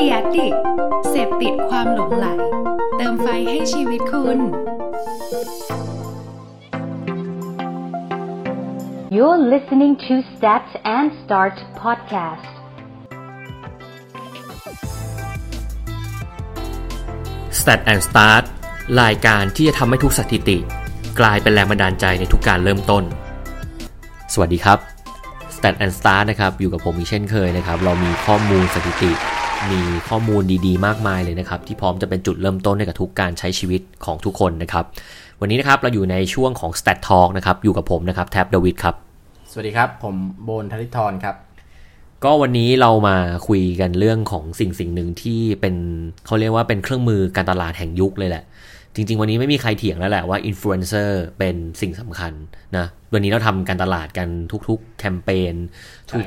ดียดิกเสพติดความหลงไหล เติมไฟให้ชีวิตคุณ You're listening to Stat and Start podcast. Stat and Start รายการที่จะทำให้ทุกสถิติ กลายเป็นแรงบันดาลใจในทุกการเริ่มต้น สวัสดีครับ Stat and Start นะครับ อยู่กับผมอีกเช่นเคยนะครับ เรามีข้อมูลสถิติ มีข้อมูลดีๆ มากมายเลยนะครับ ที่พร้อมจะเป็นจุดเริ่มต้นให้กับทุกการใช้ชีวิตของทุกคนนะครับ วันนี้นะครับเราอยู่ในช่วงของ Stat Talk นะครับ อยู่กับผมนะครับแท็บเดวิดครับ สวัสดีครับ ผมโบนธริธรครับ ก็วันนี้เรามาคุยกันเรื่องของสิ่งสิ่งหนึ่งที่เป็นเขาเรียกว่าเป็นเครื่องมือการตลาดแห่งยุคเลยแหละ จริง ๆ วันนี้ไม่มีใครเถียงแล้วแหละว่าอินฟลูเอนเซอร์เป็นสิ่งสำคัญนะวันนี้เราทำการตลาดกันทุก ๆ แคมเปญ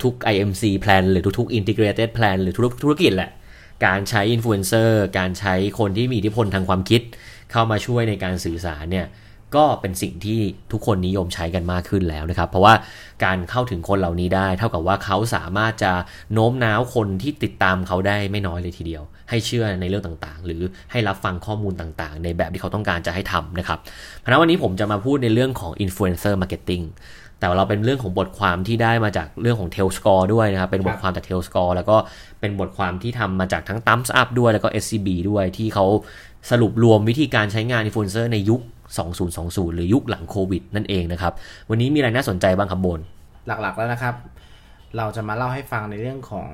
ทุก ๆ IMC plan หรือทุก ๆ integrated plan หรือทุกๆธุรกิจแหละ การใช้อินฟลูเอนเซอร์การใช้คนที่มีอิทธิพลทางความคิด เข้ามาช่วยในการสื่อสารเนี่ยก็เป็นสิ่งที่ทุกคนนิยมใช้กันมากขึ้นแล้วนะครับ เพราะว่าการเข้าถึงคนเหล่านี้ได้ เท่ากับว่าเขาสามารถจะโน้มน้าวคนที่ติดตามเขาได้ไม่น้อยเลยทีเดียว ให้เชื่อในเรื่องต่างๆ หรือให้รับฟังข้อมูลต่างๆ ในแบบที่เขาต้องการจะให้ทำนะครับเพราะฉะนั้นวันนี้ผมจะมาพูดในเรื่องของ influencer marketing แต่ว่าเราเป็นเรื่องของบทความที่ได้มาจากเรื่องของ t a i l Score ด้วยนะครับ เป็นบทความจาก t a i l Score แล้วก็เป็นบทความที่ทำมาจากทั้ง Thumbsup ด้วยแล้วก็ SCB ด้วยที่เขาสรุปรวมวิธีการใช้งาน influencer ในยุค 2020 หรือยุคหลังโควิดนั่นเองนะครับ วันนี้มีอะไรน่าสนใจบ้างครับโบน หลักๆแล้วนะครับ เราจะมาเล่าให้ฟังในเรื่องของ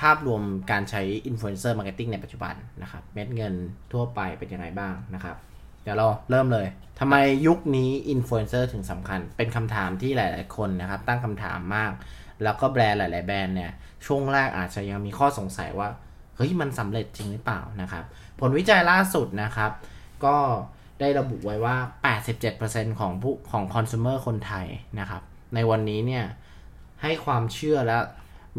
ภาพรวมการใช้ influencer marketing ในปัจจุบันนะครับ เม็ดเงินทั่วไปเป็นยังไงบ้างนะครับ เดี๋ยวเราเริ่มเลยทำไมยุคนี้อินฟลูเอนเซอร์ถึงสำคัญ เป็นคำถามที่หลาย ๆ คนนะครับ ตั้งคำถามมาก แล้วก็แบรนด์หลาย ๆ แบรนด์เนี่ย ช่วงแรกอาจจะยังมีข้อสงสัยว่า เฮ้ย มันสำเร็จจริงหรือเปล่านะครับ ผลวิจัยล่าสุดนะครับ ก็ได้ระบุไว้ว่า 87%ของผู้ของคอน sumer คนไทยนะครับ ในวันนี้เนี่ยให้ความเชื่อและ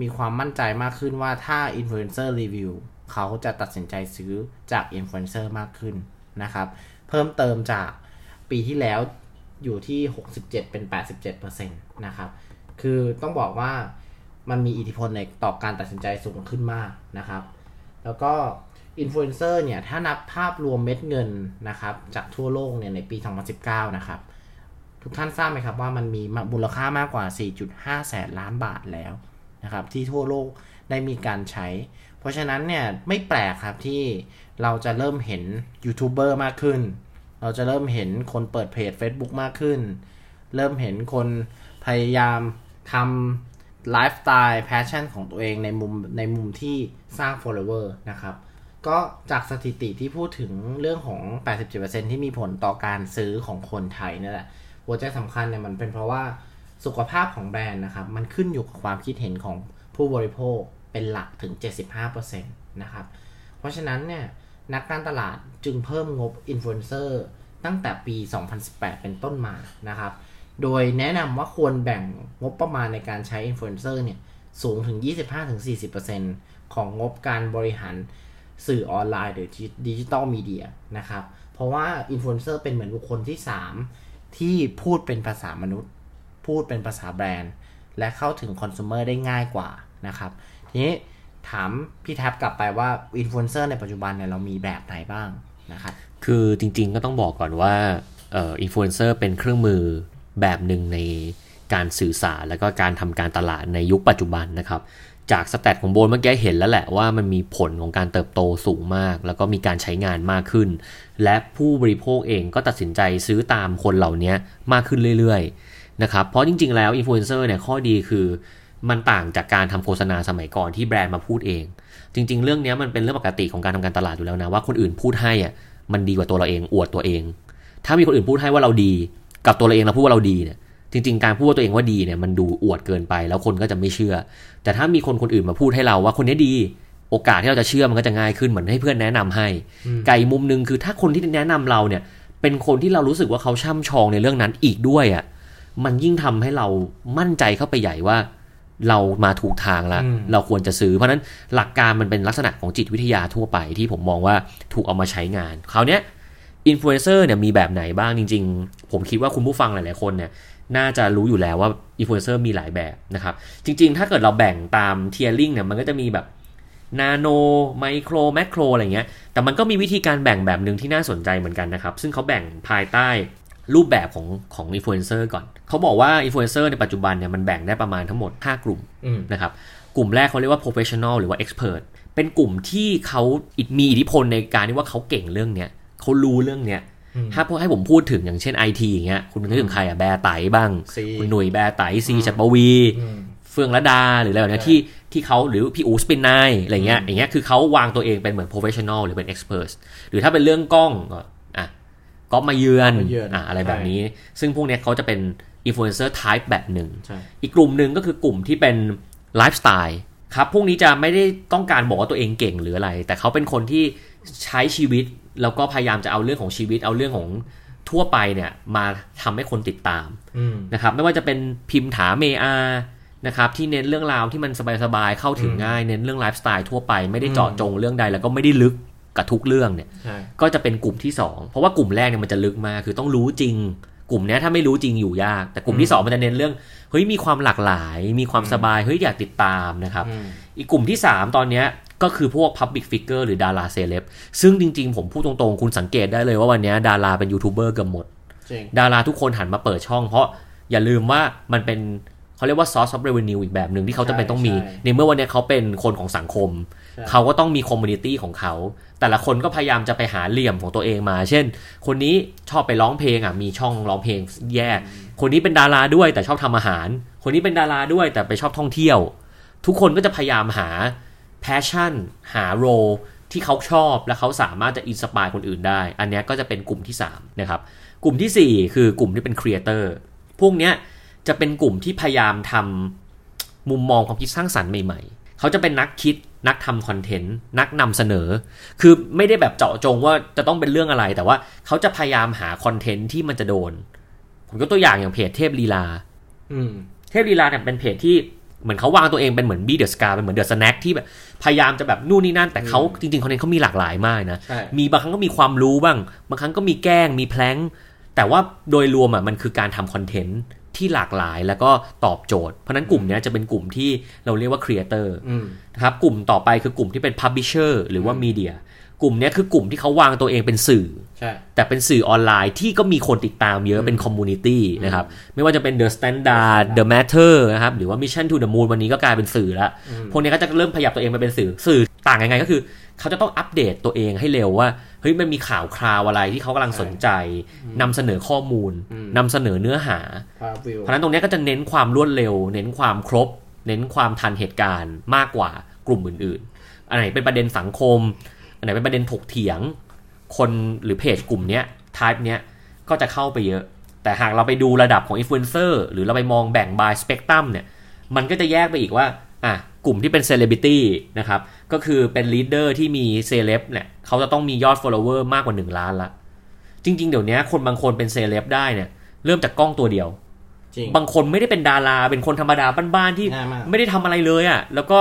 มีความมั่นใจมากขึ้นว่าถ้าอินฟลูเอนเซอร์รีวิวเขาจะตัดสินใจซื้อจากอินฟลูเอนเซอร์มากขึ้นนะครับ เพิ่มเติมจากปีที่แล้วอยู่ที่ 67 เป็น 87%นะครับ คือต้องบอกว่ามันมีอิทธิพลในต่อการตัดสินใจสูงขึ้นมากนะครับ แล้วก็อินฟลูเอนเซอร์เนี่ย ถ้านับภาพรวมเม็ดเงินนะครับ จากทั่วโลกเนี่ยในปี 2019 นะครับ ทุกท่านทราบไหมครับว่ามันมีมูลค่ามากกว่า 4.5 แสนล้านบาทแล้ว นะครับที่ทั่วโลกได้มีการใช้ เพราะฉะนั้นเนี่ยไม่แปลกครับที่เราจะเริ่มเห็นยูทูบเบอร์มากขึ้น เราจะเริ่มเห็นคนเปิดเพจ Facebook มากขึ้น เริ่มเห็นคนพยายามทำไลฟ์สไตล์ passion ของตัวเองในมุมในมุมที่สร้าง follower นะครับก็จากสถิติที่พูดถึงเรื่องของ 87%ที่มีผลต่อการซื้อของคนไทยนั่นแหละ หัวใจสำคัญเนี่ยมันเป็นเพราะว่า สุขภาพของแบรนด์นะครับ มันขึ้นอยู่กับความคิดเห็นของผู้บริโภคเป็นหลักถึง 75%นะครับ เพราะฉะนั้นเนี่ยนักการตลาดจึงเพิ่มงบอินฟลูเอนเซอร์ตั้งแต่ปี 2018 เป็นต้นมานะครับ โดยแนะนำว่าควรแบ่งงบประมาณในการใช้อินฟลูเอนเซอร์เนี่ยสูงถึง 25-40%ของงบการบริหารสื่อออนไลน์หรือdigital media นะครับ เพราะว่าอินฟลูเอนเซอร์เป็นเหมือนบุคคลที่ 3 ที่พูดเป็นภาษามนุษย์ พูดเป็นภาษาแบรนด์ และเข้าถึงคอน sumer ได้ง่ายกว่านะครับ ทีนี้ถามพี่แท็บกลับไปว่าอินฟลูเอนเซอร์ในปัจจุบันเนี่ยเรามีแบบไหนบ้างนะครับคือจริงๆก็ต้องบอกก่อนว่าอินฟลูเอนเซอร์เป็นเครื่องมือแบบหนึ่งในการสื่อสารแล้วก็การทำการตลาดในยุคปัจจุบันนะครับ จาก stat ของโบนเมื่อกี้เห็นแล้วแหละว่ามันมีผลของการเติบโตสูงมาก แล้วก็มีการใช้งานมากขึ้น และผู้บริโภคเองก็ตัดสินใจซื้อตามคนเหล่านี้มากขึ้นเรื่อยๆ นะครับ เพราะจริง ๆ แล้วอินฟลูเอนเซอร์เนี่ยข้อดีคือมันต่างจากการทำโฆษณาสมัยก่อนที่แบรนด์มาพูดเอง จริง ๆ เรื่องนี้มันเป็นเรื่องปกติของการทำการตลาดอยู่แล้วนะว่าคนอื่นพูดให้อะมันดีกว่าตัวเราเองอวดตัวเอง ถ้ามีคนอื่นพูดให้ว่าเราดี กับตัวเราเองเราพูดว่าเราดีเนี่ยจริง ๆ การพูดว่าตัวเองว่าดีเนี่ยมันดูอวดเกินไปแล้วคนก็จะไม่เชื่อ แต่ถ้ามีคนคนอื่นมาพูดให้เราว่าคนนี้ดีโอกาสที่เราจะเชื่อมันก็จะง่ายขึ้นเหมือนให้เพื่อนแนะนำให้ ไก่มุมหนึงคือถ้าคนที่แนะนำเราเนี่ยเป็นคนที่เรารู้สึกว่าเขาช่ำชองในเรื่องนั้นอีกด้วยอะ มันยิ่งทำให้เรามั่นใจเข้าไปใหญ่ว่า เรามาถูกทางแล้วอืมเราควรจะซื้อ เพราะฉะนั้นหลักการมันเป็นลักษณะของจิตวิทยาทั่วไปที่ผมมองว่าถูกเอามาใช้งานคราวเนี้ยอินฟลูเอนเซอร์เนี่ยมีแบบไหนบ้างจริง ๆ ผมคิดว่าคุณผู้ฟังหลายๆคนเนี่ยน่าจะรู้อยู่แล้วว่าอินฟลูเอนเซอร์มีหลายแบบนะครับ จริง ๆ ถ้าเกิดเราแบ่งตาม tiering เนี่ยมันก็จะมีแบบ nano micro macro อะไรเงี้ย แต่มันก็มีวิธีการแบ่งแบบหนึ่งที่น่าสนใจเหมือนกันนะครับ ซึ่งเขาแบ่งภายใต้ รูปแบบของของอินฟลูเอนเซอร์ก่อน เขาบอกว่าอินฟลูเอนเซอร์ในปัจจุบันเนี่ยมันแบ่งได้ประมาณทั้งหมด 5 กลุ่มอืมนะครับกลุ่มแรกเขาเรียกว่า professional หรือว่า expert เป็นกลุ่มที่เขาอิมีอิทธิพลในการที่ว่าเขาเก่งเรื่องเนี้ยเขารู้เรื่องเนี้ยถ้าพวกให้ผมพูดถึงอย่างเช่น IT อย่างเงี้ยคุณนึกถึงใครอะแบร์ไตบ้างซีคุณหนุ่ยแบร์ไตซีชัดปวีอืมเฟื่องระดาหรืออะไรแบบเนี้ยใช่ที่ที่เขาหรือพี่อูสปินไนอะไรเงี้ยอย่างเงี้ยคือเขาวางตัวเองเป็นเหมือน professional หรือเป็น expert หรือถ้าเป็นเรื่องกล้อง ก็อะก็มาเยือนมาเยือนอะอะไรใช่แบบนี้ ซึ่งพวกเนี้ยเขาจะเป็น influencer type แบบหนึ่งใช่อีกกลุ่มหนึ่งก็คือกลุ่มที่เป็นไลฟ์สไตล์ครับ พวกนี้จะไม่ได้ต้องการบอกว่าตัวเองเก่งหรืออะไร แต่เขาเป็นคนที่ใช้ชีวิต แล้วก็พยายามจะเอาเรื่องของชีวิต เอาเรื่องของทั่วไปเนี่ยมาทำให้คนติดตามอืมนะครับ ไม่ว่าจะเป็นพิมฐาเมอาร์นะครับที่เน้นเรื่องราวที่มันสบายๆเข้าถึงง่าย เน้นเรื่องไลฟ์สไตล์ทั่วไปไม่ได้เจาะจงเรื่องใดแล้วก็ไม่ได้ลึก กับทุกเรื่องเนี่ยใช่ก็จะเป็นกลุ่มที่2เพราะว่ากลุ่มแรกเนี่ยมันจะลึกมากคือต้องรู้จริง กลุ่มเนี้ยถ้าไม่รู้จริงอยู่ยาก แต่กลุ่มที่2มันจะเน้นเรื่องเฮ้ยมีความหลากหลาย มีความสบายเฮ้ยอยากติดตามนะครับอืมอีกกลุ่มที่3ตอนเนี้ยก็คือพวก Public Figure หรือดาราเซเลบซึ่งจริงๆ ผมพูดตรงๆ คุณสังเกตได้เลยว่าวันเนี้ยดาราเป็นยูทูบเบอร์เกือบหมดจริงดาราทุกคนหันมาเปิดช่อง เพราะอย่าลืมว่ามันเป็นเขาเรียกว่า source of revenue อีกแบบหนึ่งที่เขาจะเป็นต้องมีใช่ในเมื่อวันเนี้ยเขาเป็นคนของสังคมใช่ เขาก็ต้องมี community ของเขา แต่ละคนก็พยายามจะไปหาเหลี่ยมของตัวเองมา เช่น คนนี้ชอบไปร้องเพลงอะมีช่องร้องเพลงแยก คนนี้เป็นดาราด้วยแต่ชอบทำอาหาร คนนี้เป็นดาราด้วยแต่ไปชอบท่องเที่ยว ทุกคนก็จะพยายามหา passion หา role ที่เขาชอบและเขาสามารถจะ inspire คนอื่นได้ อันนี้ก็จะเป็นกลุ่มที่3นะครับกลุ่มทีสี่4 คือกลุ่มที่เป็น creator พวกเนี้ยจะเป็นกลุ่มที่พยายามทำมุมมองความคิดสร้างสรรค์ใหม่ ๆ เขาจะเป็นนักคิด นักทำคอนเทนต์นักนำเสนอ คือไม่ได้แบบเจาะจงว่าจะต้องเป็นเรื่องอะไร แต่ว่าเขาจะพยายามหาคอนเทนต์ที่มันจะโดน ผมยกตัวอย่างอย่างเพจเทพลีลาอืมเทพลีลาเนี่ยเป็นเพจที่เหมือนเขาวางตัวเองเป็นเหมือนบี้เดอะสกาเป็นเหมือนเดอะสแน็คที่แบบพยายามจะแบบนู่นนี่นั่น แต่เขาจริงๆคอนเทนต์เขามีหลากหลายมากนะใช่มีบางครั้งก็มีความรู้บ้าง บางครั้งก็มีแกล้งมี prank แต่ว่าโดยรวมอะมันคือการทำคอนเทนต์ ที่หลากหลายแล้วก็ตอบโจทย์ เพราะฉะนั้นกลุ่มเนี้ยจะเป็นกลุ่มที่เราเรียกว่า creator อืมนะครับกลุ่มต่อไปคือกลุ่มที่เป็น publisher หรือว่า media กลุ่มเนี้ยคือกลุ่มที่เขาวางตัวเองเป็นสื่อใช่แต่เป็นสื่อออนไลน์ที่ก็มีคนติดตามเยอะเป็น community นะครับ ไม่ว่าจะเป็น The Standard The Matter นะครับ หรือว่า Mission to the Moon วันนี้ก็กลายเป็นสื่อแล้ว พวกนี้ก็จะเริ่มขยับตัวเองมาเป็นสื่อ สื่อต่างยังไงก็คือ เขาจะต้องอัปเดตตัวเองให้เร็วว่า เฮ้ยมันมีข่าวคราวอะไรที่เขากำลังสนใจนำเสนอข้อมูลนำเสนอเนื้อหาภาพวิวเพราะฉะนั้นตรงเนี้ยก็จะเน้นความรวดเร็ว เน้นความครบ เน้นความทันเหตุการณ์มากกว่า กลุ่มอื่นๆอันไหนเป็นประเด็นสังคม อันไหนเป็นประเด็นถกเถียง คนหรือเพจกลุ่มเนี้ย type เนี้ยก็จะเข้าไปเยอะ แต่หากเราไปดูระดับของอินฟลูเอนเซอร์หรือเราไปมองแบ่ง by spectrum เนี่ยมันก็จะแยกไปอีกว่าอะกลุ่มที่เป็นเซเลบริตี้นะครับ ก็คือเป็น leader ที่มีเซเลบเนี่ยเขาจะต้องมียอด follower มากกว่า 1 ล้านละ จริง ๆ เดี๋ยวนี้คนบางคนเป็นเซเลบได้เนี่ย เริ่มจากกล้องตัวเดียวจริงบางคนไม่ได้เป็นดารา เป็นคนธรรมดาบ้านๆที่ง่ายมากไม่ได้ทำอะไรเลยอะ่ะ แล้วก็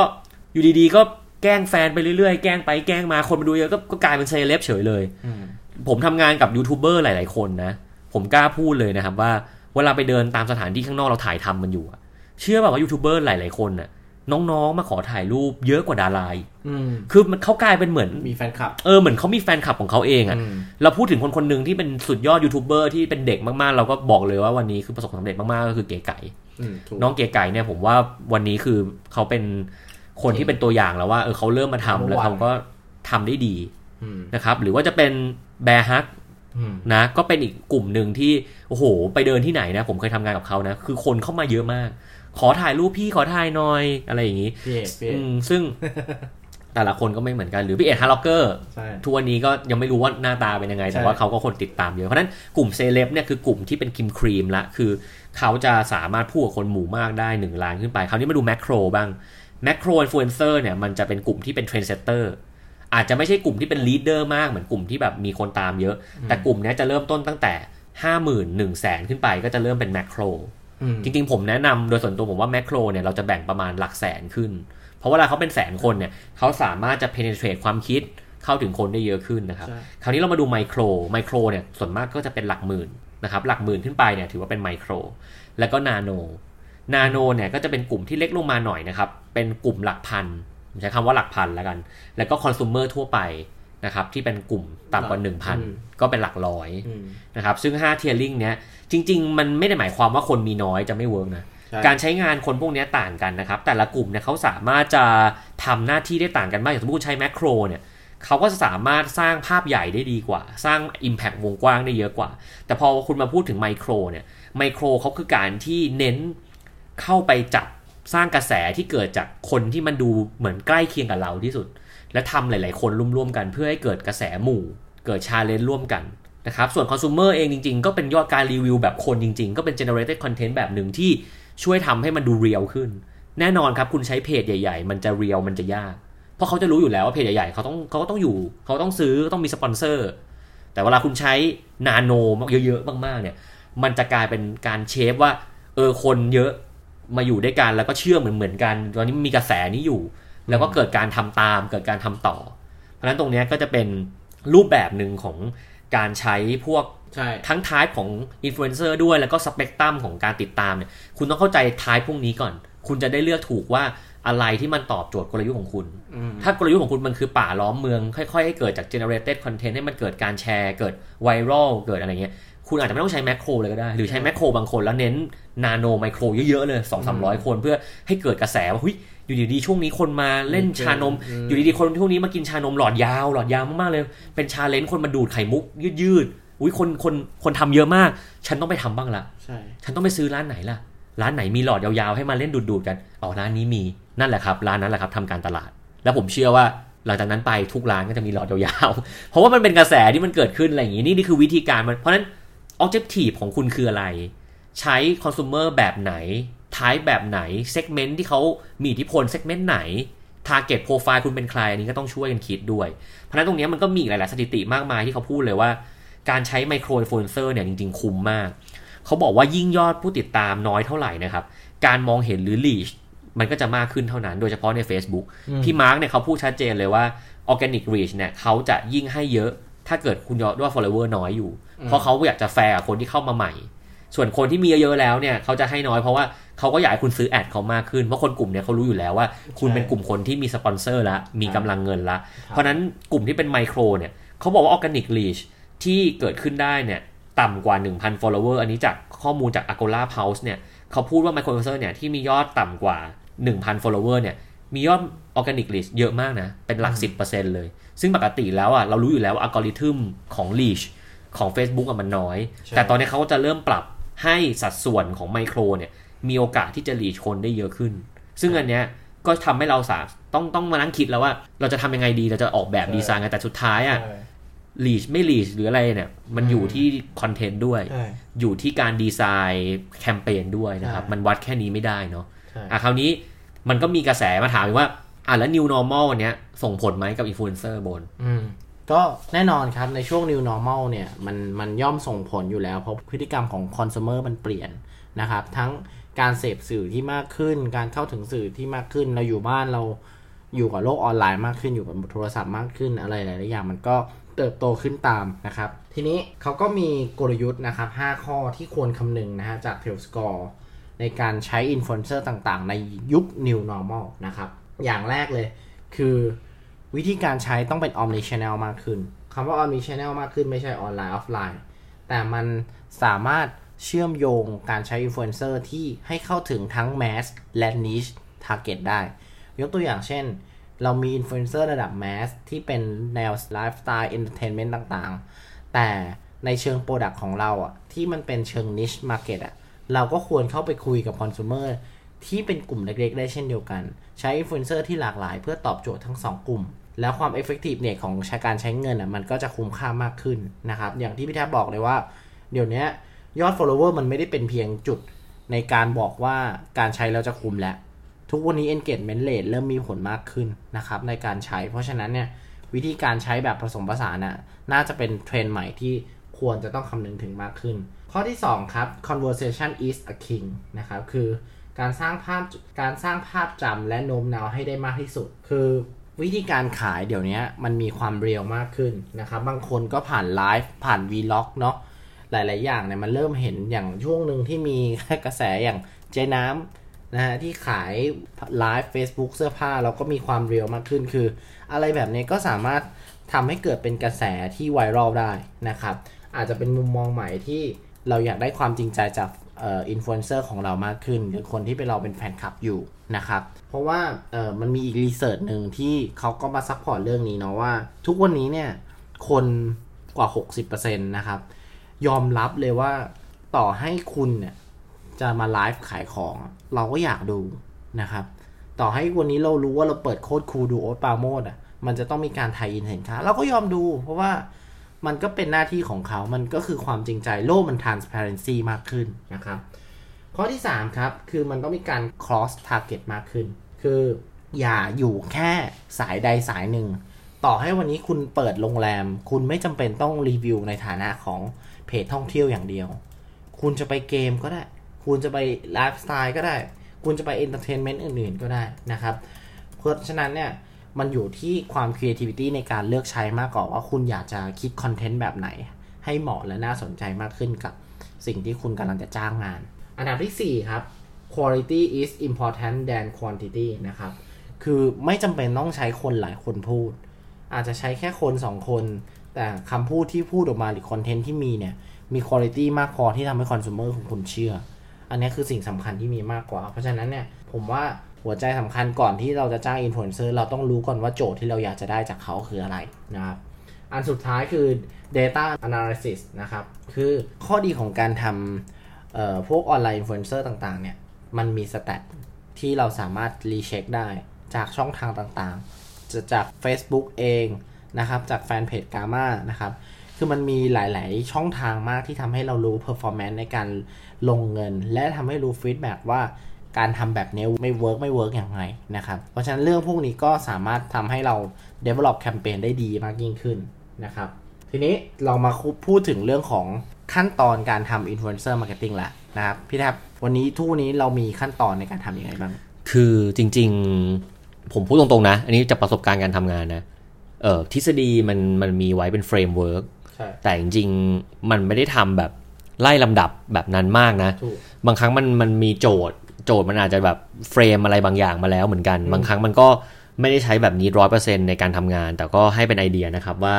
อยู่ดีๆก็ แกล้งแฟนไปเรื่อยๆ แกล้งไปแกล้งมาคนมาดูเยอะก็ก็กลายเป็นเซเลบเฉยเลยอืมผมทำงานกับยูทูบเบอร์หลาย ๆ คนนะ ผมกล้าพูดเลยนะครับว่าเวลาไปเดินตามสถานที่ข้างนอกเราถ่ายทำมันอยู่อะเชื่อแบบว่ายูทูบเบอร์หลาย ๆ คนน่ะน้อง ๆ มาขอถ่ายรูปเยอะกว่าดาราอีกอืมคือมันเขากลายเป็นเหมือน มีแฟนคลับ เออ เหมือนเขามีแฟนคลับของเขาเองอะอืมเราพูดถึงคนคนหนึ่งที่เป็นสุดยอดยูทูบเบอร์ที่เป็นเด็กมาก ๆ เราก็บอกเลยว่าวันนี้คือประสบความสำเร็จมาก ๆ ก็คือเก๋ไก่อืมถูกน้องเก๋ไก่เนี่ยผมว่าวันนี้คือเขาเป็น คนที่เป็นตัวอย่างแล้วว่าเออเขาเริ่มมาทำแล้วเขาก็ทำได้ดีอืมนะครับ หรือว่าจะเป็นแบร์ฮักอืมนะก็เป็นอีกกลุ่มหนึ่งที่โอ้โห ไปเดินที่ไหนนะผมเคยทำงานกับเขานะ คือคนเข้ามาเยอะมาก ขอถ่ายรูปพี่ขอถ่ายหน่อยอะไรอย่างนี้พี่เอกพี่เออืกมซึ่งแต่ละคนก็ไม่เหมือนกันหรือพี่เอ็ดฮาร์ล็อกเกอร์ใช่ทุกวันนี้ก็ยังไม่รู้ว่าหน้าตาเป็นยังไง แต่ใช่ว่าเขาก็คนติดตามเยอะ เพราะฉะนั้นกลุ่มเซเลบเนี่ยคือกลุ่มที่เป็นคิมครีมละคือเขาจะสามารถพูดกับคนหมู่มากได้หนึ่งล้านขึ้นไป คราวนี้มาดู macro บ้าง macro influencer เนี่ยมันจะเป็นกลุ่มที่เป็น trendsetter อาจจะไม่ใช่กลุ่มที่เป็น leader มากเหมือนกลุ่มที่แบบมีคนตามเยอะ แต่กลุ่มเนี้ยจะเริ่มต้นตั้งแต่ห้าหมื่นหนึ่งแสนขึ้นไปก็จะเริ่มเป็น macro อืมจริงๆผมแนะนำโดยส่วนตัวผมว่า macro เนี่ยเราจะแบ่งประมาณหลักแสนขึ้น เพราะเวลาเขาเป็นแสนคนเนี่ยเขาสามารถจะ penetrate ความคิดเข้าถึงคนได้เยอะขึ้นนะครับใช่คราวนี้เรามาดู micro micro เนี่ยส่วนมากก็จะเป็นหลักหมื่นนะครับหลักหมื่นขึ้นไปเนี่ยถือว่าเป็นไมโครแล้วก็ nano nano เนี่ยก็จะเป็นกลุ่มที่เล็กลงมาหน่อยนะครับ เป็นกลุ่มหลักพันผมใช้คำว่าหลักพันแล้วกัน แล้วก็ consumer ทั่วไปนะครับที่เป็นกลุ่มต่ำกว่าอืม1,000 ก็เป็นหลักร้อยอืมนะครับซึ่ง5 tiering เนี้ยจริง ๆ มันไม่ได้หมายความว่าคนมีน้อยจะไม่ work นะใช่การใช้งานคนพวกเนี้ยต่างกันนะครับ แต่ละกลุ่มเนี่ยเขาสามารถจะทำหน้าที่ได้ต่างกันมากอย่างสมมติคุณใช้แมคโครเนี่ยเขาก็จะสามารถสร้างภาพใหญ่ได้ดีกว่า สร้าง Impact วงกว้างได้เยอะกว่า แต่พอคุณมาพูดถึงไมโครเนี่ยไมโครเขาคือการที่เน้น เข้าไปจับสร้างกระแสที่เกิดจากคนที่มันดูเหมือนใกล้เคียงกับเราที่สุด และทำหลาย ๆ คนร่วมๆกันเพื่อให้เกิดกระแสหมู่ เกิดชาเลนจ์ร่วมกันนะครับส่วนคอน sumer เองจริง ๆ ก็เป็นยอดการรีวิวแบบคนจริง ๆ ก็เป็น generated content แบบหนึ่งที่ช่วยทำให้มันดู real ขึ้น แน่นอนครับคุณใช้เพจใหญ่ ๆ มันจะ real มันจะยาก เพราะเขาจะรู้อยู่แล้วว่าเพจใหญ่ ๆ เขาต้องเขาก็ต้องอยู่ เขาต้องซื้อต้องมีสปอนเซอร์แต่เวลาคุณใช้นาโนเยอะๆมากๆเนี่ยมันจะกลายเป็นการ shape ว่าเออคนเยอะ มาอยู่ด้วยกันแล้วก็เชื่อเหมือนเหมือนๆกัน ตอนนี้มีกระแสนี้อยู่ แล้วก็เกิดการทำตามเกิดการทำต่อ เพราะฉะนั้นตรงเนี้ยก็จะเป็นรูปแบบหนึ่งของการใช้พวกใช่ทั้ง type ของอินฟลูเอนเซอร์ด้วยแล้วก็สเปกตรัมของการติดตามเนี่ยคุณต้องเข้าใจ type พวกนี้ก่อน คุณจะได้เลือกถูกว่าอะไรที่มันตอบโจทย์กลยุทธ์ของคุณอืมถ้ากลยุทธ์ของคุณมันคือป่าล้อมเมือง ค่อยๆ ให้เกิดจาก generated content ให้มันเกิดการแชร์ เกิดไวรัลเกิดอะไรเงี้ยคุณอาจจะไม่ต้องใช้ macro เลยก็ได้ หรือใช้ macro บางคนแล้วเน้น nano micro เยอะๆเลย2 3 0 0คนเพื่อให้เกิดกระแสว่าเฮ้ยอยู่ดีๆช่วงนี้คนมาเล่นชานมอืมอยู่ดีๆคนช่วงนี้มากินชานมหลอดยาวหลอดยาวมากๆเลย เป็นชาเลนจ์คนมาดูดไข่มุกยืดๆอุ้ยคนคนคนทำเยอะมาก ฉันต้องไปทำบ้างละใช่ฉันต้องไปซื้อร้านไหนล่ะ ร้านไหนมีหลอดยาวๆให้มาเล่นดูดๆกันอ๋อร้านนี้มีนั่นแหละครับ ร้านนั้นแหละครับทำการตลาด แล้วผมเชื่อว่าหลังจากนั้นไปทุกร้านก็จะมีหลอดยาวๆเพราะว่ามันเป็นกระแสที่มันเกิดขึ้นอะไรอย่างนี้นี่นี่คือวิธีการมันเพราะ ฉะนั้น objective ของคุณคืออะไร ใช้ consumer แบบไหน type แบบไหน segment ที่เขามีอิทธิพล segment ไหน target profile คุณเป็นใครอันนี้ก็ต้องช่วยกันคิดด้วย เพราะฉะนั้นตรงนี้มันก็มีอีกหลาย ๆ สถิติมากมายที่เขาพูดเลยว่า การใช้ micro influencer เนี่ยจริง ๆ คุ้มมาก เขาบอกว่ายิ่งยอดผู้ติดตามน้อยเท่าไหร่นะครับ การมองเห็นหรือ reach มันก็จะมากขึ้นเท่านั้น โดยเฉพาะใน Facebook พี่มาร์กเนี่ยเขาพูดชัดเจนเลยว่า organic reach เนี่ยเขาจะยิ่งให้เยอะ ถ้าเกิดคุณยอดว่า follower น้อยอยู่ เพราะเขาอยากจะแฟร์กับคนที่เข้ามาใหม่ ส่วนคนที่มีเยอะๆแล้วเนี่ยเขาจะให้น้อยเพราะว่าเขาก็อยากให้คุณซื้อแอดเขามากขึ้น เพราะคนกลุ่มเนี่ยเขารู้อยู่แล้วว่า คุณเป็นกลุ่มคนที่มีสปอนเซอร์แล้วมีกำลังเงินละ เพราะฉะนั้นกลุ่มที่เป็นไมโครเนี่ยเขาบอกว่า organic reach ที่เกิดขึ้นได้เนี่ยต่ำกว่า 1,000 follower อันนี้จากข้อมูลจาก Agola Pulse เนี่ยเขาพูดว่า micro influencer เนี่ยที่มียอดต่ำกว่า 1,000 follower เนี่ยมียอด organic reach เยอะมากนะ เป็นหลัก 10%เลย ซึ่งปกติแล้วอะเรารู้อยู่แล้วว่าอัลกอริทึมของ reach ของ Facebook อะมันน้อยใช่แต่ตอนนี้เขาก็จะเริ่มปรับให้สัดส่วนของไมโครเนี่ยมีโอกาสที่จะ reach คนได้เยอะขึ้น ซึ่งอันเนี้ยก็ทำให้เราสามต้องต้องมานั่งคิดแล้วว่าเราจะทำยังไงดีเราจะออกแบบดีไซน์กันแต่สุดท้ายอะ reach ไม่ reach หรืออะไรเนี่ย มันอยู่ที่คอนเทนต์ด้วยใช่อยู่ที่การดีไซน์แคมเปญด้วยนะครับใช่มันวัดแค่นี้ไม่ได้เนาะใช่อะคราวนี้มันก็มีกระแสมาถามอีกว่า อะแล้ว new normal เนี้ยส่งผลไหมกับอินฟลูเอนเซอร์บน อืมก็แน่นอนครับในช่วง new normal เนี่ยมันมันย่อมส่งผลอยู่แล้ว เพราะพฤติกรรมของ consumer มันเปลี่ยนนะครับ ทั้งการเสพสื่อที่มากขึ้น การเข้าถึงสื่อที่มากขึ้น เราอยู่บ้านเราอยู่กับโลกออนไลน์มากขึ้นอยู่กับโทรศัพท์มากขึ้นอะไรหลายๆอย่างมันก็เติบโตขึ้นตามนะครับ ทีนี้เขาก็มีกลยุทธ์นะครับ 5 ข้อที่ควรคำนึงนะฮะจาก t a i l Score ในการใช้อินฟลูเอนเซอร์ต่างๆ ในยุค new normal นะครับ อย่างแรกเลย คือวิธีการใช้ต้องเป็น omni channel มากขึ้นคำว่า omni channel มากขึ้นไม่ใช่ออนไลน์ออฟไลน์ แต่มันสามารถเชื่อมโยงการใช้อินฟลูเอนเซอร์ที่ให้เข้าถึงทั้ง mass และ niche target ได้ ยกตัวอย่างเช่น เรามีอินฟลูเอนเซอร์ระดับ mass ที่เป็นแนวไลฟ์สไตล์ entertainment ต่างๆ แต่ในเชิง product ของเราอะที่มันเป็นเชิง niche market อะเราก็ควรเข้าไปคุยกับ consumer ที่เป็นกลุ่มเล็กๆ ได้เช่นเดียวกัน ใช้อินฟลูเอนเซอร์ที่หลากหลายเพื่อตอบโจทย์ทั้ง 2 กลุ่ม แล้วความ effective เนี่ยของใช้การใช้เงินอะมันก็จะคุ้มค่ามากขึ้นนะครับ อย่างที่พี่แทบบอกเลยว่า เดี๋ยวนี้ยอด follower มันไม่ได้เป็นเพียงจุดในการบอกว่าการใช้แล้วจะคุ้มแล้ว ทุกวันนี้ engagement rate เริ่มมีผลมากขึ้นนะครับในการใช้ เพราะฉะนั้นเนี่ยวิธีการใช้แบบผสมผสานน่ะน่าจะเป็นเทรนด์ใหม่ที่ควรจะต้องคำนึงถึงมากขึ้น ข้อที่ 2 ครับ conversation is a king นะครับ คือ การสร้างภาพการสร้างภาพจำและโน้มน้าวให้ได้มากที่สุด คือวิธีการขายเดี๋ยวนี้มันมีความเรียวมากขึ้นนะครับบางคนก็ผ่านไลฟ์ผ่าน vlog เนาะหลาย ๆ อย่างเนี่ยมันเริ่มเห็นอย่างช่วงหนึ่งที่มีกระแสอย่างเจน้ำนะฮะที่ขายไลฟ์ Facebook เสื้อผ้าเราก็มีความเรียวมากขึ้นคือ อะไรแบบนี้ก็สามารถทำให้เกิดเป็นกระแสที่ไวรัลได้นะครับ อาจจะเป็นมุมมองใหม่ที่เราอยากได้ความจริงใจจาก อินฟลูเอนเซอร์ของเรามากขึ้นหรือคนที่เป็นเราเป็นแฟนคลับอยู่นะครับ เพราะว่าเออมันมีอีก research หนึ่งที่เขาก็มา support เรื่องนี้เนาะว่า ทุกวันนี้เนี่ย คนกว่า 60%นะครับ ยอมรับเลยว่าต่อให้คุณเนี่ยจะมาไลฟ์ขายของ เราก็อยากดูนะครับ ต่อให้วันนี้เรารู้ว่าเราเปิดโค้ดคูดูโอ๊ตปาโมดอะมันจะต้องมีการไทยอินสินค้าเราก็ยอมดู เพราะว่า มันก็เป็นหน้าที่ของเขา มันก็คือความจริงใจ โลกมัน transparency มากขึ้นนะครับ ข้อที่ 3 ครับ คือมันต้องมีการ cross target มากขึ้น คืออย่าอยู่แค่สายใดสายหนึ่ง ต่อให้วันนี้คุณเปิดโรงแรม คุณไม่จำเป็นต้องรีวิวในฐานะของเพจท่องเที่ยวอย่างเดียว คุณจะไปเกมก็ได้ คุณจะไปไลฟ์สไตล์ก็ได้ คุณจะไปเอนเตอร์เทนเมนต์อื่นๆก็ได้นะครับ เพราะฉะนั้นเนี่ย มันอยู่ที่ความ creativity ในการเลือกใช้มากกว่าว่าคุณอยากจะคิดคอนเทนต์แบบไหน ให้เหมาะและน่าสนใจมากขึ้นกับสิ่งที่คุณกำลังจะจ้างงาน อันดับที่ 4 ครับ quality is important than quantity นะครับ คือไม่จำเป็นต้องใช้คนหลายคนพูด อาจจะใช้แค่คนสองคน แต่คำพูดที่พูดออกมาหรือคอนเทนต์ที่มีเนี่ย มีคุณภาพมากพอที่ทำให้ consumer ของคุณเชื่อ อันนี้คือสิ่งสำคัญที่มีมากกว่า เพราะฉะนั้นเนี่ย ผมว่า หัวใจสำคัญก่อนที่เราจะจ้างอินฟลูเอนเซอร์เราต้องรู้ก่อนว่าโจทย์ที่เราอยากจะได้จากเขาคืออะไรนะครับ อันสุดท้ายคือ data analysis นะครับ คือข้อดีของการทำพวกออนไลน์อินฟลูเอนเซอร์ต่างๆเนี่ย มันมี statที่เราสามารถ recheck ได้จากช่องทางต่างๆ จะจาก Facebook เองนะครับ จากแฟนเพจกา m a นะครับ คือมันมีหลาย ๆ ช่องทางมากที่ทำให้เรารู้ performance ในการลงเงิน และทำให้รู้ feedback ว่า การทำแบบนี้ไม่ work ไม่ work อย่างไรนะครับ เพราะฉะนั้นเรื่องพวกนี้ก็สามารถทำให้เรา develop แคมเปญได้ดีมากยิ่งขึ้นนะครับ ทีนี้เรามาพูดถึงเรื่องของขั้นตอนการทำ influencer marketing ละนะครับ พี่แทบวันนี้ทุกวันนี้เรามีขั้นตอนในการทำยังไงบ้าง คือจริงๆ ผมพูดตรงๆนะ อันนี้จากประสบการณ์การทำงานนะเออทฤษฎีมันมันมีไว้เป็น framework ใช่แต่จริงๆ มันไม่ได้ทำแบบไล่ลำดับแบบนั้นมากนะถูกบางครั้งมันมันมีโจทย์ โจทย์มันอาจจะแบบ frame อะไรบางอย่างมาแล้วเหมือนกัน บางครั้งมันก็ไม่ได้ใช้แบบนี้ร้อยเปอร์เซ็นในการทำงาน แต่ก็ให้เป็นไอเดียนะครับว่า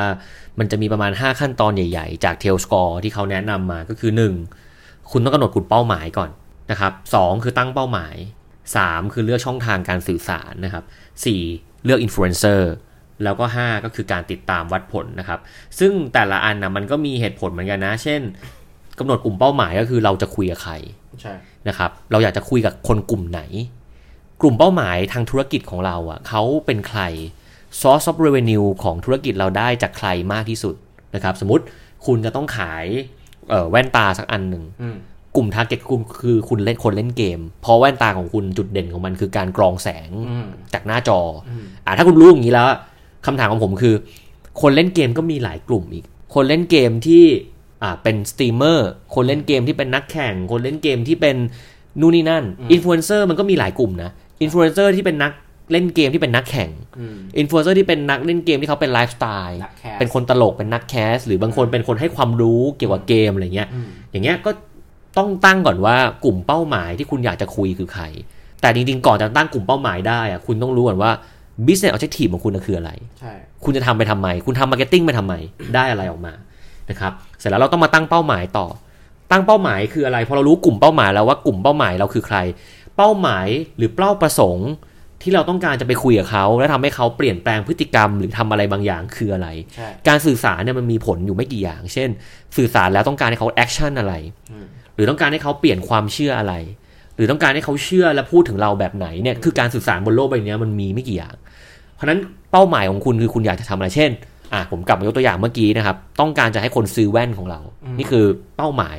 มันจะมีประมาณ 5 ขั้นตอนใหญ่ๆ จาก Tellscore ที่เขาแนะนำมาก็คือ 1 คุณต้องกำหนดกลุ่มเป้าหมายก่อนนะครับสองคือตั้งเป้าหมาย 3 คือเลือกช่องทางการสื่อสารนะครับ4เลือกอินฟลูเอนเซอร์แล้วก็ 5 ก็คือการติดตามวัดผลนะครับ ซึ่งแต่ละอันนะมันก็มีเหตุผลเหมือนกันนะ เช่นกำหนดกลุ่มเป้าหมายก็คือเราจะคุยกับใครใช่ นะครับ เราอยากจะคุยกับคนกลุ่มไหน กลุ่มเป้าหมายทางธุรกิจของเราอะเขาเป็นใคร source of revenue ของธุรกิจเราได้จากใครมากที่สุดนะครับ สมมติคุณจะต้องขายเอ่อแว่นตาสักอันหนึ่งอืมกลุ่ม target กลุ่มคือคุณเล่นคนเล่นเกม เพราะแว่นตาของคุณจุดเด่นของมันคือการกรองแสงอืมจากหน้าจอออ่าถ้าคุณรู้อย่างนี้แล้วคำถามของผมคือ คนเล่นเกมก็มีหลายกลุ่มอีก คนเล่นเกมที่ อ่าเป็นสตรีมเมอร์คนเล่นเกมที่เป็นนักแข่ง คนเล่นเกมที่เป็นนู่นนี่นั่นอินฟลูเอนเซอร์มันก็มีหลายกลุ่มนะอินฟลูเอนเซอร์ที่เป็นนักเล่นเกมที่เป็นนักแข่งอืมอินฟลูเอนเซอร์ที่เป็นนักเล่นเกมที่เขาเป็นไลฟ์สไตล์นักแคสเป็นคนตลกเป็นนักแคส หรือบางคนเป็นคนให้ความรู้เกี่ยวกับเกมอะไรเงี้ยอืมอย่างเงี้ยก็ต้องตั้งก่อนว่ากลุ่มเป้าหมายที่คุณอยากจะคุยคือใคร แต่จริงๆ ก่อนจะตั้งกลุ่มเป้าหมายได้อะคุณต้องรู้ก่อนว่า business objective ของคุณน่ะคืออะไรใช่คุณจะทำไปทำไม คุณทำมาร์เก็ตติ้งไปทำไม ได้อะไรออกมา นะครับ เสร็จแล้วเราต้องมาตั้งเป้าหมายต่อ ตั้งเป้าหมายคืออะไรพอเรารู้กลุ่มเป้าหมายแล้วว่ากลุ่มเป้าหมายเราคือใคร เป้าหมายหรือเป้าประสงค์ที่เราต้องการจะไปคุยกับเขาและทำให้เขาเปลี่ยนแปลงพฤติกรรม หรือทำอะไรบางอย่างคืออะไรใช่การสื่อสารเนี่ยมันมีผลอยู่ไม่กี่อย่าง เช่น สื่อสารแล้วต้องการให้เขาแอคชั่นอะไร หรือต้องการให้เขาเปลี่ยนความเชื่ออะไร หรือต้องการให้เขาเชื่อและพูดถึงเราแบบไหนเนี่ยคือการสื่อสารบนโลกใบนี้มันมีไม่กี่อย่าง เพราะฉะนั้นเป้าหมายของคุณคือคุณอยากจะทำอะไรเช่น อะผมกลับมายกตัวอย่างเมื่อกี้นะครับ ต้องการจะให้คนซื้อแว่นของเรา นี่คือเป้าหมาย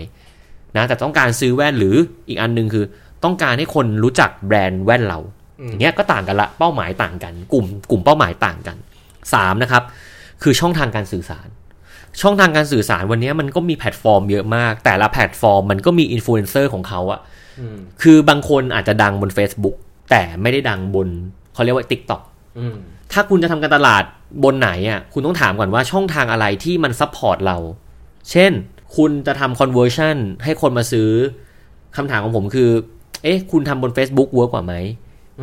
นะแต่ต้องการซื้อแว่นหรืออีกอันหนึงคือ ต้องการให้คนรู้จักแบรนด์แว่นเราอย่างเงี้ยก็ต่างกันละเป้าหมายต่างกัน กลุ่มกลุ่มเป้าหมายต่างกันสามนะครับคือช่องทางการสื่อสาร ช่องทางการสื่อสารวันนี้มันก็มีแพลตฟอร์มเยอะมาก แต่ละแพลตฟอร์มมันก็มีอินฟลูเอนเซอร์ของเขาอะอืมคือบางคนอาจจะดังบน Facebook แต่ไม่ได้ดังบนเขาเรียกว่า TikTok อืมถ้าคุณจะทำการตลาด บนไหนอะคุณต้องถามก่อนว่าช่องทางอะไรที่มัน support เรา เช่น คุณจะทำ conversion ให้คนมาซื้อคำถามของผมคือ เอ๊ะ คุณทำบน Facebook work กว่าไหม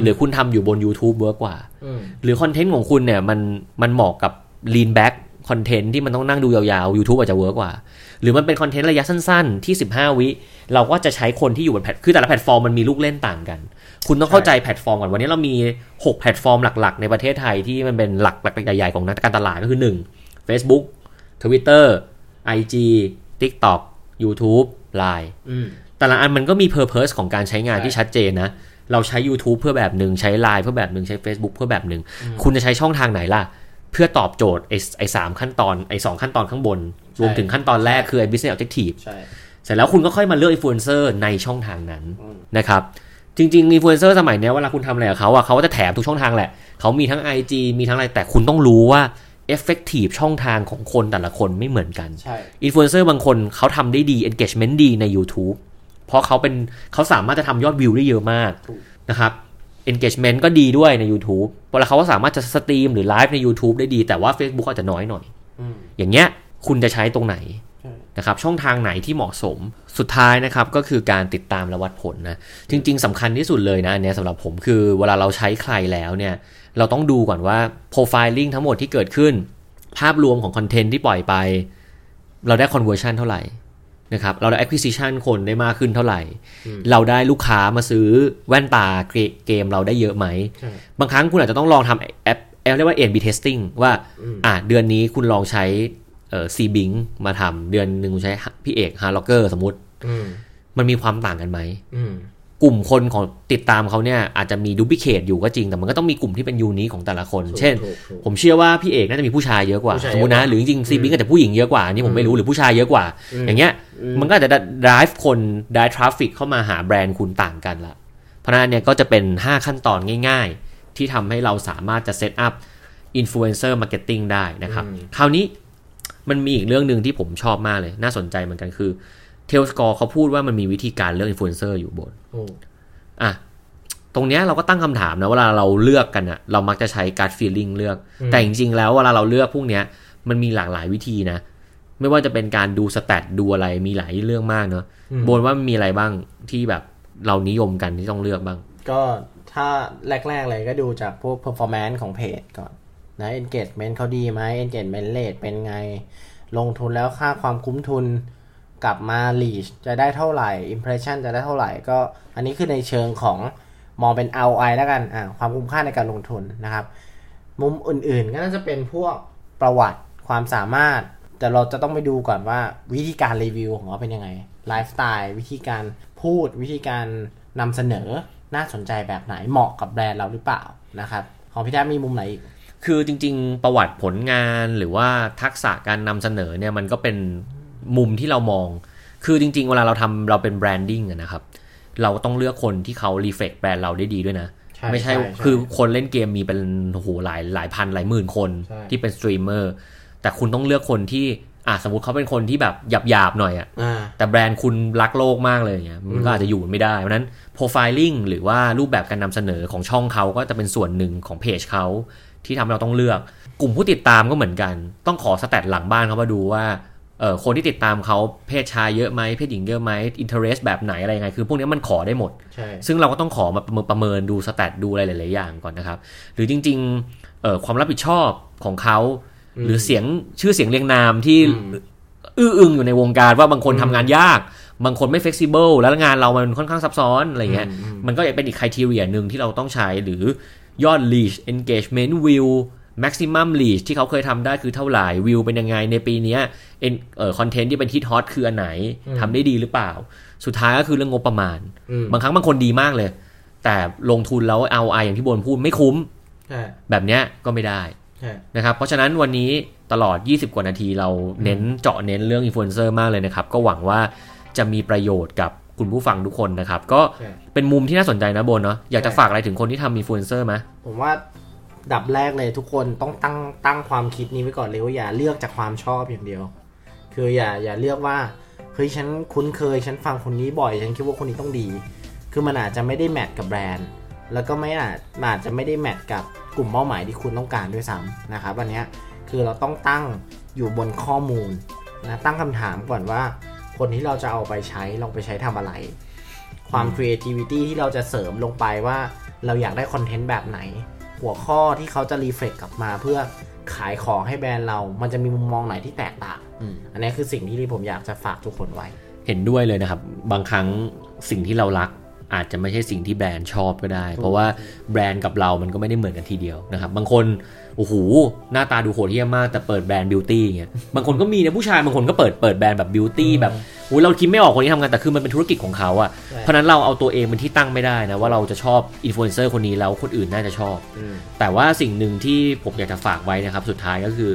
หรือคุณทำอยู่บน YouTube work กว่าอืมหรือคอนเทนต์ของคุณเนี่ยมันมันเหมาะกับ lean back คอนเทนต์ที่มันต้องนั่งดูยาวๆ YouTube อาจจะ work กว่า หรือมันเป็นคอนเทนต์ระยะสั้นๆ ที่ 15 วิ เราก็จะใช้คนที่อยู่บนแพลตคือแต่ละแพลตฟอร์มมันมีลูกเล่นต่างกัน คุณต้องเข้าใจแพลตฟอร์มก่อน วันนี้เรามี 6 แพลตฟอร์มหลักๆ ในประเทศไทยที่มันเป็นหลักใหญ่ๆ ของนักการตลาดก็คือ 1 Facebook Twitter IG TikTok YouTube Line แต่ละอันมันก็มี purpose ของการใช้งานที่ชัดเจนนะเราใช้ YouTube เพื่อแบบหนึ่งใช้ Line เพื่อแบบหนึ่งใช้ Facebook เพื่อแบบหนึ่งคุณจะใช้ช่องทางไหนล่ะ เพื่อตอบโจทย์ไอ้ไอ้สามขั้นตอนไอ้สองขั้นตอนข้างบน รวมถึงขั้นตอนแรกคือไอ้ business objective ใช่เสร็จแล้วคุณก็ค่อยมาเลือกอินฟลูเอนเซอร์ในช่องทางนั้นอืมนะครับจริงๆอินฟลูเอนเซอร์สมัยเนี้ยเวลาคุณทำอะไรกับเขาอะเขาก็จะแถมทุกช่องทางแหละ เขามีทั้ง IG มีทั้งอะไร แต่คุณต้องรู้ว่า effective ช่องทางของคนแต่ละคนไม่เหมือนกันใช่อินฟลูเอนเซอร์บางคนเขาทำได้ดี engagement ดีใน YouTube เพราะเขาเป็นเขาสามารถจะทำยอดวิวได้เยอะมากถูกนะครับ engagement ก็ดีด้วยใน YouTube เวลาเขาก็สามารถจะสตรีมหรือไลฟ์ใน YouTube ได้ดี แต่ว่า Facebook อาจจะน้อยหน่อยอืมอย่างเงี้ยคุณจะใช้ตรงไหนใช่นะครับช่องทางไหนที่เหมาะสมสุดท้ายนะครับก็คือการติดตามและวัดผลนะจริง ๆสำคัญที่สุดเลยนะอันเนี้ยสำหรับผมคือเวลาเราใช้ใครแล้วเนี่ยเราต้องดูก่อนว่า profiling ทั้งหมดที่เกิดขึ้น ภาพรวมของคอนเทนต์ที่ปล่อยไป เราได้ conversion เท่าไหร่ นะครับเราได้ acquisition คนได้มากขึ้นเท่าไหร่ เราได้ลูกค้ามาซื้อแว่นตาเกมเกมเราได้เยอะไหมใช่บางครั้งคุณอาจจะต้องลองทำแอปแอปเรียกว่า A/B testing ว่าอืมอะเดือนนี้คุณลองใช้เอ่อ C-Bing มาทำเดือนหนึ่งคุณใช้พี่เอก Heartrocker สมมติอืมมันมีความต่างกันไหมอืม กลุ่มคนของติดตามเขาเนี่ยอาจจะมี duplicate อยู่ก็จริง แต่มันก็ต้องมีกลุ่มที่เป็น unique ของแต่ละคนถูกเช่นถูกถูกผมเชื่อว่าพี่เอกน่าจะมีผู้ชายเยอะกว่าผู้ชายสมมตินะเยอะกว่าหรือจริงๆซีบิงอาจจะผู้หญิงเยอะกว่าอันนี่ผมไม่รู้หรือผู้ชายเยอะกว่าอืมอย่างเงี้ยอืมมันก็อาจจะ drive คน drive traffic เข้ามาหาแบรนด์คุณต่างกันละเพราะฉะนั้นเนี่ยก็จะเป็น 5 ขั้นตอนง่าย ๆ ที่ทำให้เราสามารถจะ set up influencer marketing ได้นะครับคราวนี้มันมีอีกเรื่องหนึ่งที่ผมชอบมากเลย น่าสนใจเหมือนกันคือ Tellscore เขาพูดว่ามันมีวิธีการเลือกอินฟลูเอนเซอร์อยู่โบนโอ้อะตรงเนี้ยเราก็ตั้งคำถามนะเวลาเราเลือกกันอะเรามักจะใช้การ feeling เลือก แต่จริงๆแล้วเวลาเราเลือกพวกเนี้ยมันมีหลากหลายวิธีนะ ไม่ว่าจะเป็นการดู stat ดูอะไรมีหลายเรื่องมากเนาะโบนว่ามีอะไรบ้างที่แบบเรานิยมกันที่ต้องเลือกบ้าง ก็ถ้าแรกๆเลยก็ดูจากพวก performance ของเพจก่อนนะ engagement เขาดีไหม engagement rate เป็นไง ลงทุนแล้วค่าความคุ้มทุน กลับมา reach จะได้เท่าไหร่ impression จะได้เท่าไหร่ก็ อันนี้คือในเชิงของมองเป็น ROI แล้วกันอ่าความคุ้มค่าในการลงทุนนะครับ มุมอื่นๆ ก็น่าจะเป็นพวกประวัติความสามารถ แต่เราจะต้องไปดูก่อนว่าวิธีการรีวิวของเขาเป็นยังไงไลฟ์สไตล์วิธีการพูดวิธีการนำเสนอน่าสนใจแบบไหนเหมาะกับแบรนด์เราหรือเปล่านะครับของพี่แท้มีมุมไหนอีกคือจริง ๆ ประวัติผลงานหรือว่าทักษะการนำเสนอเนี่ยมันก็เป็น มุมที่เรามอง คือจริง ๆ เวลาเราทำเราเป็น branding อะนะครับ เราต้องเลือกคนที่เขา reflect แบรนด์เราได้ดีด้วยนะใช่ไม่ใช่ใช่ใช่คือคนเล่นเกมมีเป็นโอ้โหหลายหลายพันหลายหมื่นคนใช่ที่เป็นสตรีมเมอร์แต่คุณต้องเลือกคนที่อะสมมติเขาเป็นคนที่แบบหยาบๆหน่อยอะอ่าแต่แบรนด์คุณรักโลกมากเลยเนี่ยมันก็อาจจะอยู่ไม่ได้เพราะฉะนั้น profiling หรือว่ารูปแบบการนำเสนอของช่องเขาก็จะเป็นส่วนหนึ่งของเพจเขาที่ทำให้เราต้องเลือก กลุ่มผู้ติดตามก็เหมือนกัน ต้องขอ stat หลังบ้านเขามาดูว่าเออ คนที่ติดตามเขาเพศชายเยอะไหมเพศหญิงเยอะไหม interest แบบไหนอะไรยังไง คือพวกนี้มันขอได้หมดใช่ซึ่งเราก็ต้องขอมาประเมินประเมินดู stat ดูอะไรหลาย ๆ อย่างก่อนนะครับ หรือจริงๆเอ่อความรับผิดชอบของเขา หรือเสียงชื่อเสียงเรียงนามที่อื้ออึงอยู่ในวงการว่าบางคนทำงานยาก บางคนไม่ flexible แล้วงานเรามันค่อนข้างซับซ้อนอะไรเงี้ยมันก็เป็นอีกคุณทีเรียหนึ่งที่เราต้องใช้หรือยอด reach engagement view maximum reach ที่เขาเคยทำได้คือเท่าไหร่วิวเป็นยังไงในปีเนี้ยเอ็นเอ่อคอนเทนต์ที่เป็นฮิตฮอตคืออันไหนทำได้ดีหรือเปล่า สุดท้ายก็คือเรื่องงบประมาณอืมบางครั้งบางคนดีมากเลย แต่ลงทุนแล้ว ROI อย่างที่โบนพูดไม่คุ้มใช่แบบเนี้ยก็ไม่ได้ใช่นะครับเพราะฉะนั้นวันนี้ตลอด 20 กว่านาทีเราเน้นเจาะเน้นเรื่องอินฟลูเอนเซอร์มากเลยนะครับ ก็หวังว่าจะมีประโยชน์กับคุณผู้ฟังทุกคนนะครับ ก็ใช่เป็นมุมที่น่าสนใจนะโบนเนาะอยากจะใช่ฝากอะไรถึงคนที่ทำอินฟลูเอนเซอร์ไหมผมว่า อันดับแรกเลยทุกคนต้องตั้งตั้งความคิดนี้ไว้ก่อนเลยว่าอย่าเลือกจากความชอบอย่างเดียว คืออย่าอย่าเลือกว่าเฮ้ยฉันคุ้นเคยฉันฟังคนนี้บ่อย ฉันคิดว่าคนนี้ต้องดี คือมันอาจจะไม่ได้ match กับแบรนด์ แล้วก็ไม่อาจอาจจะไม่ได้ match กับกลุ่มเป้าหมายที่คุณต้องการด้วยซ้ำนะครับวันนี้คือเราต้องตั้งอยู่บนข้อมูลนะตั้งคำถามก่อนว่าคนที่เราจะเอาไปใช้เราไปใช้ทำอะไร ความ creativity ที่เราจะเสริมลงไปว่าเราอยากได้คอนเทนต์แบบไหน หัวข้อที่เขาจะ reflect กลับมาเพื่อขายของให้แบรนด์เรา มันจะมีมุมมองไหนที่แตกต่างอืมอันนี้คือสิ่งที่ผมอยากจะฝากทุกคนไว้ เห็นด้วยเลยนะครับ บางครั้งสิ่งที่เรารักอาจจะไม่ใช่สิ่งที่แบรนด์ชอบก็ได้ เพราะว่าแบรนด์กับเรามันก็ไม่ได้เหมือนกันทีเดียวนะครับ บางคนโอ้โหหน้าตาดูโหดเหี้ยมมากแต่เปิดแบรนด์ beauty เงี้ยบางคนก็มีนะผู้ชายบางคนก็เปิดเปิดแบรนด์แบบ beauty แบบ โอ้ยเราคิดไม่ออกคนนี้ทำงานแต่คือมันเป็นธุรกิจของเขาอะใช่เพราะฉะนั้นเราเอาตัวเองเป็นที่ตั้งไม่ได้นะว่าเราจะชอบอินฟลูเอนเซอร์คนนี้แล้วคนอื่นน่าจะชอบอืมแต่ว่าสิ่งหนึ่งที่ผมอยากจะฝากไว้นะครับสุดท้ายก็คือ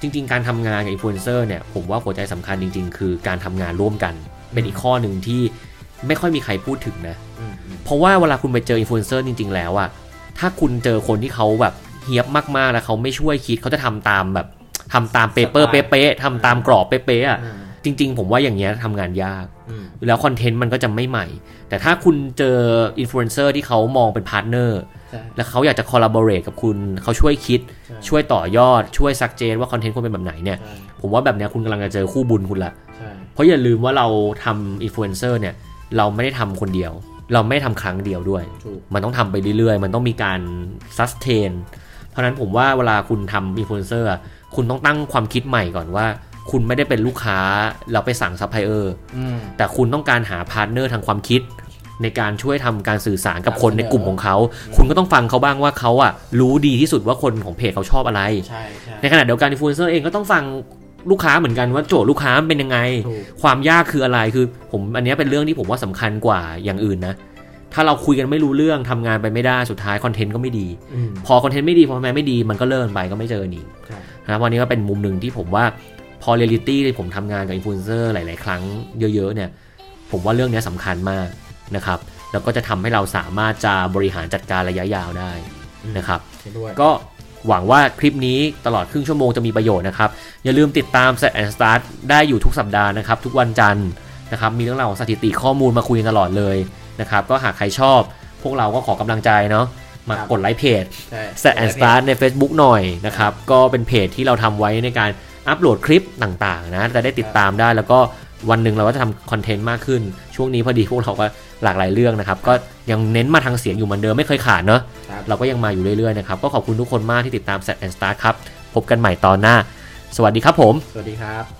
จริง ๆ การทำงานกับอินฟลูเอนเซอร์เนี่ยผมว่าหัวใจสำคัญจริง ๆ คือการทำงานร่วมกัน เป็นอีกข้อหนึ่งที่ไม่ค่อยมีใครพูดถึงนะอืมอืมเพราะว่าเวลาคุณไปเจออินฟลูเอนเซอร์จริง ๆ แล้วอะถ้าคุณเจอคนที่เขาแบบเฮียบมากๆแล้วเขาไม่ช่วยคิดเขาจะทำตามแบบทำตาม paper เป๊ะๆทำตามกรอบเป๊ะๆอะอืม จริง ๆ ผมว่าอย่างเงี้ยทำงานยากอืมแล้วคอนเทนต์มันก็จะไม่ใหม่ แต่ถ้าคุณเจออินฟลูเอนเซอร์ที่เขามองเป็น partner ใช่แล้วเขาอยากจะ collaborate กับคุณเขาช่วยคิดใช่ช่วยต่อยอดช่วย suggest ว่าคอนเทนต์ควรเป็นแบบไหนเนี่ยใช่ผมว่าแบบเนี้ยคุณกำลังจะเจอคู่บุญคุณละใช่เพราะอย่าลืมว่าเราทำอินฟลูเอนเซอร์เนี่ยเราไม่ได้ทำคนเดียว เราไม่ได้ทำครั้งเดียวด้วยถูกมันต้องทำไปเรื่อยๆ มันต้องมีการ sustain เพราะฉะนั้นผมว่าเวลาคุณทำอินฟลูเอนเซอร์คุณต้องตั้งความคิดใหม่ก่อนว่า คุณไม่ได้เป็นลูกค้าเราไปสั่งซัพพลายเออร์อืมแต่คุณต้องการหา partner ทางความคิด ในการช่วยทำการสื่อสารกับคนในกลุ่มของเขา คุณก็ต้องฟังเขาบ้างว่าเขาอะรู้ดีที่สุดว่าคนของเพจเขาชอบอะไรใช่ใช่ในขณะเดียวกันอินฟลูเอนเซอร์เองก็ต้องฟังลูกค้าเหมือนกันว่าโจทย์ลูกค้ามันเป็นยังไงถูกความยากคืออะไรคือ ผมอันเนี้ยเป็นเรื่องที่ผมว่าสำคัญกว่าอย่างอื่นนะถ้าเราคุยกันไม่รู้เรื่องทำงานไปไม่ได้สุดท้ายคอนเทนต์ก็ไม่ดีอืมพอคอนเทนต์ไม่ดี performance ไม่ดีมันก็เลิกไปก็ไม่เจอกันอีกใช่นะครับวันนี้ก็เป็นมุมหนึ่งที่ผมว่า พอเรียลิตี้ที่ผมทำงานกับอินฟลูเอนเซอร์หลาย ๆ ครั้งเยอะ ๆ เนี่ย ผมว่าเรื่องเนี้ยสำคัญมากนะครับ แล้วก็จะทำให้เราสามารถจะบริหารจัดการระยะยาวได้นะครับเห็นด้วยก็หวังว่าคลิปนี้ตลอดครึ่งชั่วโมงจะมีประโยชน์นะครับ อย่าลืมติดตาม Set and Start ได้อยู่ทุกสัปดาห์นะครับ ทุกวันจันทร์นะครับ มีเรื่องราวของสถิติข้อมูลมาคุยกันตลอดเลยนะครับ ก็หากใครชอบ พวกเราก็ขอกำลังใจเนาะมาครับกดไลค์เพจใช่ Set and Start ใน Facebook หน่อยนะครับ ก็เป็นเพจที่เราทำไว้ในการ อัปโหลดคลิปต่างๆนะจะได้ติดตามได้แล้วก็วันหนึ่งเราก็จะทำคอนเทนต์มากขึ้น ช่วงนี้พอดีพวกเราก็หลากหลายเรื่องนะครับ ก็ยังเน้นมาทางเสียงอยู่เหมือนเดิมไม่เคยขาดเนาะครับเราก็ยังมาอยู่เรื่อยๆนะครับ ก็ขอบคุณทุกคนมากที่ติดตาม Set and Start ครับ พบกันใหม่ตอนหน้า สวัสดีครับผม สวัสดีครับ